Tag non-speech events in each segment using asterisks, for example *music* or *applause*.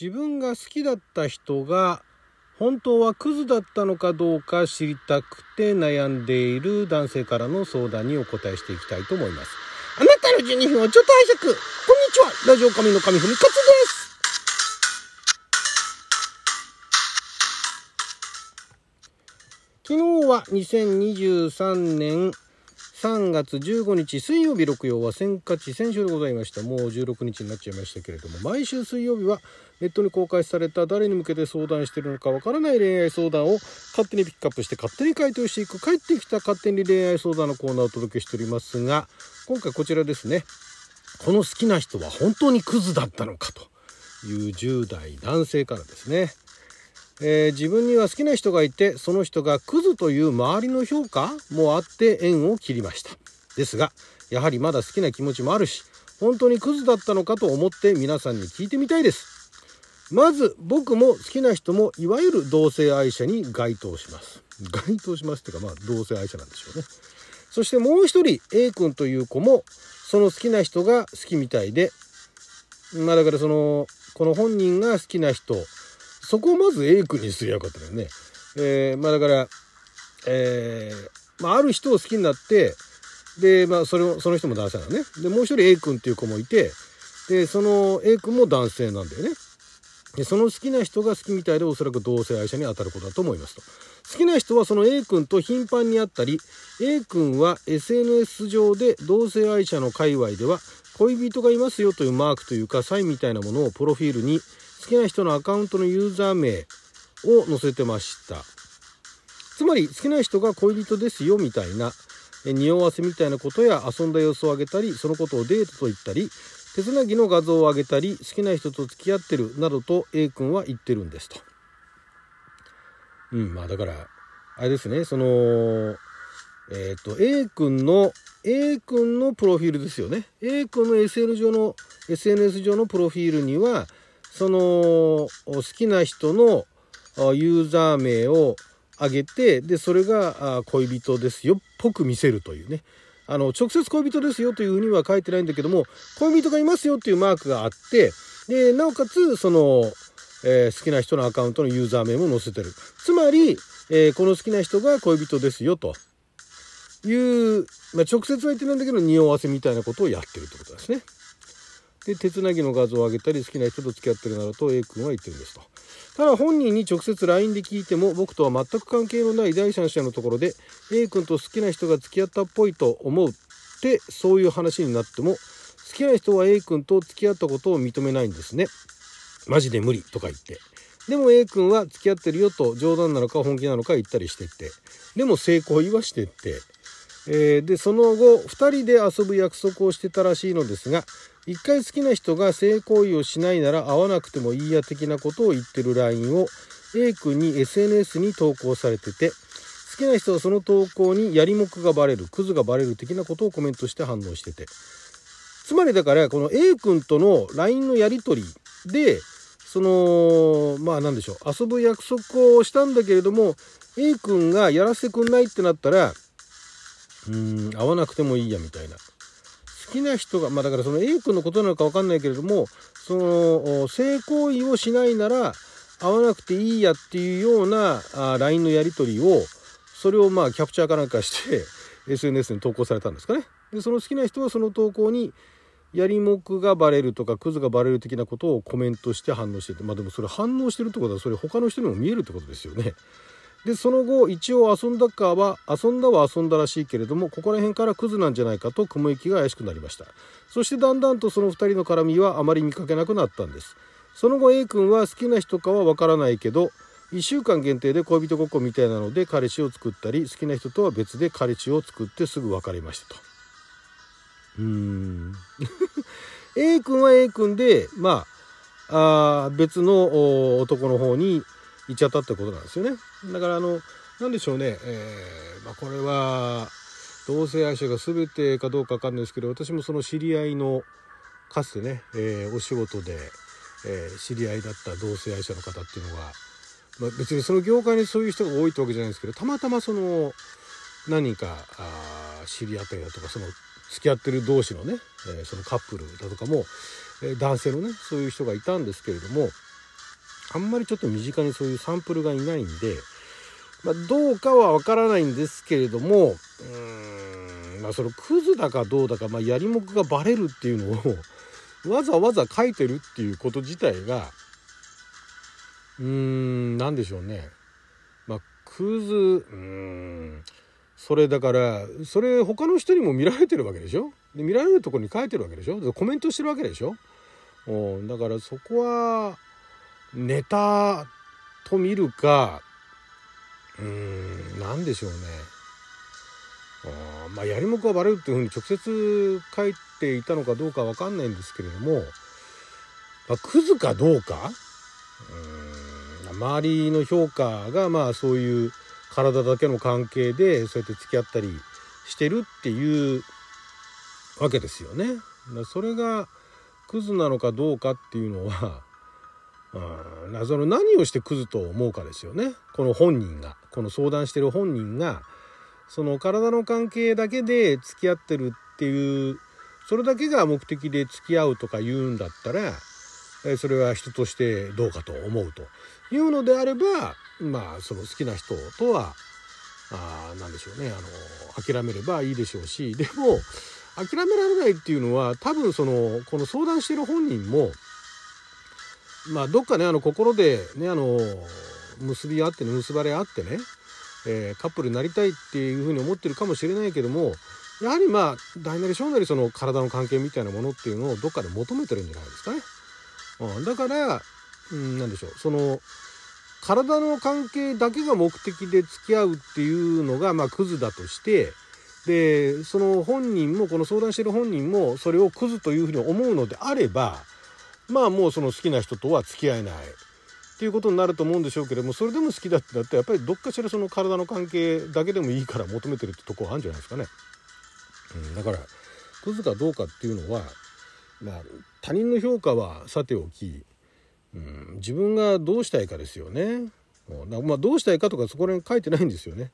自分が好きだった人が本当はクズだったのかどうか知りたくて悩んでいる男性からの相談にお答えしていきたいと思います。あなたの12分をちょっと拝借こんにちはラジオ神の神文勝です昨日は2023年3月15日水曜日六曜は選果地先週でございました。もう16日になっちゃいましたけれども。毎週水曜日はネットに公開された誰に向けて相談してるのかわからない恋愛相談を勝手にピックアップして勝手に回答していく帰ってきた勝手に恋愛相談のコーナーをお届けしておりますが今回こちらですね。この好きな人は本当にクズだったのかという10代男性からですね。えー、自分には好きな人がいてその人がクズという周りの評価もあって縁を切りました。ですがやはりまだ好きな気持ちもあるし本当にクズだったのかと思って皆さんに聞いてみたいです。まず僕も好きな人もいわゆる同性愛者に該当します。該当しますっていうかまあ同性愛者なんでしょうね。そしてもう一人 A 君という子もその好きな人が好きみたいでまあだからそのこの本人が好きな人そこをまず A 君にすりゃよかったよね。えー、まあだから、えー、まあある人を好きになって、で、まあそれを、その人も男性なのね。で、もう一人 A 君っていう子もいて、で、その A 君も男性なんだよね。で、その好きな人が好きみたいでおそらく同性愛者に当たることだと思いますと。好きな人はその A 君と頻繁に会ったり、A 君は SNS 上で同性愛者の界隈では恋人がいますよというマークというかサインみたいなものをプロフィールに好きな人のアカウントのユーザー名を載せてましたつまり好きな人が恋人ですよみたいな匂わせみたいなことや遊んだ様子をあげたりそのことをデートと言ったり手つなぎの画像をあげたり好きな人と付き合ってるなどと A 君は言ってるんですと。うんまあだからあれですねそのえっ、ー、と A 君の A 君のプロフィールですよね A 君の SN 上の SNS 上のプロフィールにはその好きな人のユーザー名を上げてでそれが恋人ですよっぽく見せるというねあの直接恋人ですよというふうには書いてないんだけども恋人がいますよっていうマークがあってでなおかつその、えー、好きな人のアカウントのユーザー名も載せてるつまり、えー、この好きな人が恋人ですよという、まあ、直接は言ってないんだけど匂わせみたいなことをやってるってことですね。で手つなぎの画像を上げたり好きな人と付き合ってるなどと A 君は言ってるんですと。ただ本人に直接 LINE で聞いても僕とは全く関係のない第三者のところで A 君と好きな人が付き合ったっぽいと思うってそういう話になっても好きな人は A 君と付き合ったことを認めないんですね。マジで無理とか言って。でも A 君は付き合ってるよと冗談なのか本気なのか言ったりしてって。でも成功言わしてって。えー、でその後2人で遊ぶ約束をしてたらしいのですが一回好きな人が性行為をしないなら会わなくてもいいや的なことを言ってる LINE を A 君に SNS に投稿されてて好きな人はその投稿にやりもくがバレるクズがバレる的なことをコメントして反応してて。つまりだからこの A 君との LINE のやり取りでそのまあ何でしょう遊ぶ約束をしたんだけれども A 君がやらせてくんないってなったらうん会わなくてもいいやみたいな。好きな人がまあだからその A 君のことなのか分かんないけれどもその性行為をしないなら会わなくていいやっていうようなあ LINE のやり取りをそれをまあキャプチャーかなんかして *laughs* SNS に投稿されたんですかね。でその好きな人はその投稿にやりもくがバレるとかクズがバレる的なことをコメントして反応しててまあでもそれ反応してるってことはそれ他の人にも見えるってことですよね。でその後一応遊んだかは遊んだは遊んだらしいけれどもここら辺からクズなんじゃないかと雲行きが怪しくなりました。そしてだんだんとその2人の絡みはあまり見かけなくなったんです。その後 A 君は好きな人かはわからないけど1週間限定で恋人ごっこみたいなので彼氏を作ったり好きな人とは別で彼氏を作ってすぐ別れましたと。うーん。*laughs* A 君は A 君でまああ別の男の方に行っちゃったってことなんですよね。だからあの何でしょうね、えー、まあ、これは同性愛者が全てかどうかわかんないですけど私もその知り合いのかつてね、えー、お仕事で、えー、知り合いだった同性愛者の方っていうのが、まあ、別にその業界にそういう人が多いってわけじゃないですけどたまたまその何かあ知り合ったりだとかその付き合ってる同士のね、えそのカップルだとかも、え男性のねそういう人がいたんですけれどもあんまりちょっと身近にそういうサンプルがいないんで、まあ、どうかはわからないんですけれどもうーんまあそのクズだかどうだか、まあ、やりもくがバレるっていうのを *laughs* わざわざ書いてるっていうこと自体がうーん何でしょうね。まあクズうーんそれだからそれ他の人にも見られてるわけでしょ？で見られるとこに書いてるわけでしょ？コメントしてるわけでしょ？おだからそこはネタと見るかうーん何でしょうねあまあやりもくはバレるっていうふうに直接書いていたのかどうかわかんないんですけれども、まあ、クズかどうかうーん周りの評価がまあそういう体だけの関係でそうやって付き合ったりしてるっていうわけですよね。それがクズなのかどうかっていうのはあその何をしてクズと思うかですよね。この本人が。この相談してる本人が。その体の関係だけで付き合ってるっていうそれだけが目的で付き合うとか言うんだったらそれは人としてどうかと思うと。いうのであればまあその好きな人とはあ何でしょうね。あの諦めればいいでしょうし。でも諦められないっていうのは多分そのこの相談してる本人もまあどっかねあの心でねあの結び合ってね結ばれ合ってね、えー、カップルになりたいっていうふうに思ってるかもしれないけどもやはりまあ大なり小なりその体の関係みたいなものっていうのをどっかで求めてるんじゃないですかね。うん、だから、何でしょうその体の関係だけが目的で付き合うっていうのがまあクズだとしてでその本人もこの相談してる本人もそれをクズというふうに思うのであればまあもうその好きな人とは付き合えないっていうことになると思うんでしょうけれどもそれでも好きだってなってやっぱりどっかしらその体の関係だけでもいいから求めてるってとこはあるんじゃないですかね。うん、だからクズかどうかっていうのは、まあ、他人の評価はさておき、うん、自分がどうしたいかですよね。まあ、どうしたいかとかそこら辺書いてないんですよね。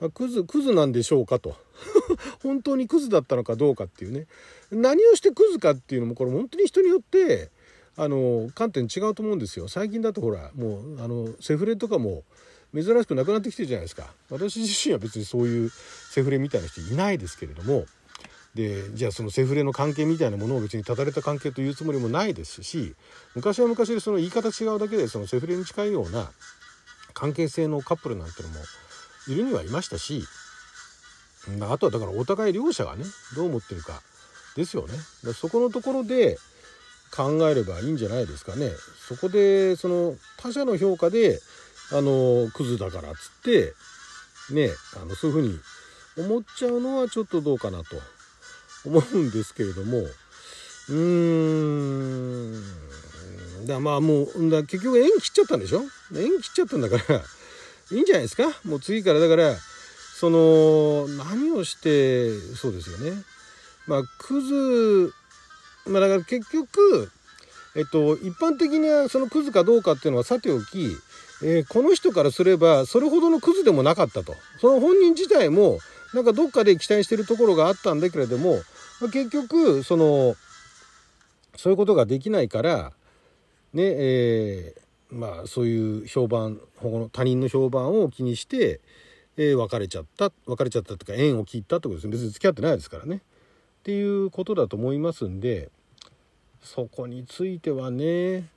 まあ、クズクズなんでしょうかと *laughs* 本当にクズだったのかどうかっていうね何をしてクズかっていうのもこれ本当に人によってあの観点違うと思うんですよ。最近だとほらもうあのセフレとかも珍しくなくなってきてるじゃないですか。私自身は別にそういうセフレみたいな人いないですけれども。でじゃあそのセフレの関係みたいなものを別に断たれた関係というつもりもないですし昔は昔でその言い方違うだけでそのセフレに近いような関係性のカップルなんてのもいるにはいましたしあとはだからお互い両者がねどう思ってるかですよね。そこのところで考えればいいんじゃないですかね。そこでその他者の評価であのクズだからっつってねあのそういうふうに思っちゃうのはちょっとどうかなと思うんですけれども。うーん。だまあもうだ結局縁切っちゃったんでしょ？縁切っちゃったんだからいいんじゃないですか？もう次から。だからその何をしてそうですよね。まあクズまあだから結局えっと一般的なそのクズかどうかっていうのはさておき、えー、この人からすればそれほどのクズでもなかったとその本人自体もなんかどっかで期待してるところがあったんだけれども、まあ、結局そのそういうことができないからねえー、まあそういう評判他人の評判を気にして、えー、別れちゃった別れちゃったとか縁を切ったってことですね別に付き合ってないですからね。っていうことだと思いますんでそこについてはね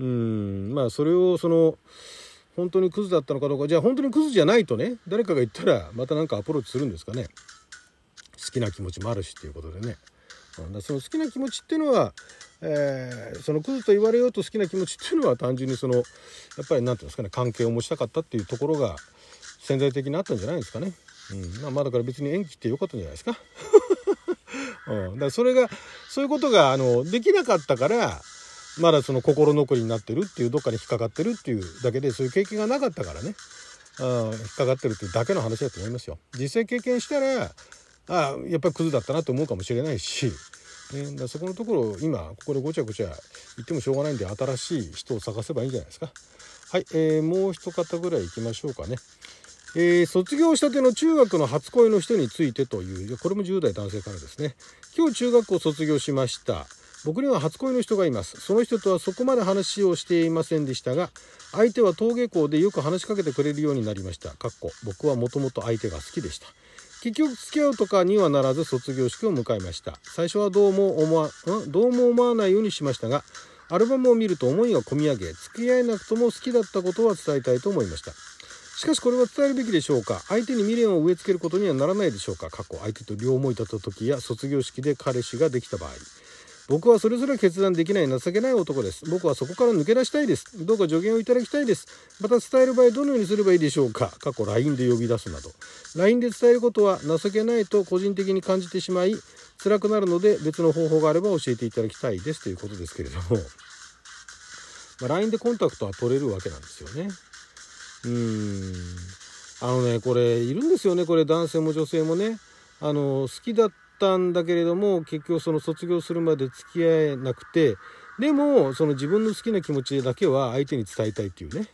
うんまあそれをその本当にクズだったのかどうかじゃあ本当にクズじゃないとね誰かが言ったらまた何かアプローチするんですかね好きな気持ちもあるしっていうことでねだその好きな気持ちっていうのは、えー、そのクズと言われようと好きな気持ちっていうのは単純にそのやっぱり何て言うんですかね関係を持ちたかったっていうところが潜在的にあったんじゃないですかね。うんまあ、だから別に延期ってよかったんじゃないですか。うん、だからそれがそういうことがあのできなかったからまだその心残りになってるっていうどっかに引っかかってるっていうだけでそういう経験がなかったからねあ引っかかってるっていうだけの話だと思いますよ。実際経験したらあやっぱりクズだったなと思うかもしれないし、ね、だそこのところ今ここでごちゃごちゃ言ってもしょうがないんで新しい人を探せばいいんじゃないですか。はい、えー、もう一方ぐらい行きましょうかね。えー、卒業したての中学の初恋の人についてというこれも10代男性からですね今日中学校卒業しました、僕には初恋の人がいます。その人とはそこまで話をしていませんでしたが相手は登下校でよく話しかけてくれるようになりました。かっこ僕はもともと相手が好きでした。結局付き合うとかにはならず卒業式を迎えました。最初はどうも思わん？どうも思わないようにしましたがアルバムを見ると思いが込み上げ付き合えなくとも好きだったことは伝えたいと思いました。しかしこれは伝えるべきでしょうか？相手に未練を植え付けることにはならないでしょうか？過去相手と両思いだった時や卒業式で彼氏ができた場合僕はそれぞれ決断できない情けない男です。僕はそこから抜け出したいです。どうか助言をいただきたいです。また伝える場合どのようにすればいいでしょうか？過去 LINE で呼び出すなど。LINE で伝えることは情けないと個人的に感じてしまい、辛くなるので別の方法があれば教えていただきたいですということですけれども、まあ、LINE でコンタクトは取れるわけなんですよね。うん。あのね、これいるんですよね。これ男性も女性もね。あの、好きだったんだけれども結局その卒業するまで付き合えなくてでもその自分の好きな気持ちだけは相手に伝えたいっていうね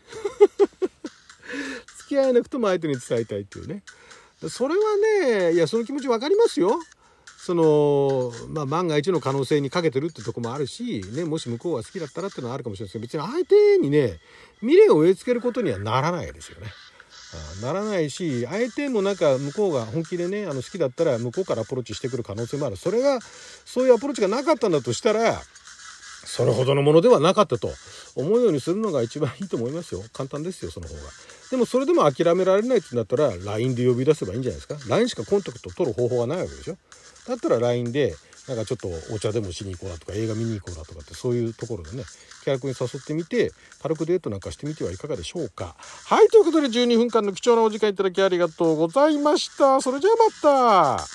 *laughs* 付き合えなくても相手に伝えたいっていうねそれはねいやその気持ち分かりますよそのまあ万が一の可能性にかけてるってとこもあるし、ね、もし向こうが好きだったらっていうのはあるかもしれないですけど別に相手にね未練を植え付けることにはならないですよね。ならないし相手もなんか向こうが本気でねあの好きだったら向こうからアプローチしてくる可能性もあるそれがそういうアプローチがなかったんだとしたらそれほどのものではなかったと思うようにするのが一番いいと思いますよ。簡単ですよその方が。でもそれでも諦められないってなったら LINE で呼び出せばいいんじゃないですか。LINE しかコンタクト取る方法がないわけでしょ。だったら LINE でなんかちょっとお茶でもしに行こうだとか映画見に行こうだとかってそういうところでね気楽に誘ってみて軽くデートなんかしてみてはいかがでしょうか。はいということで12分間の貴重なお時間いただきありがとうございました。それじゃあまた。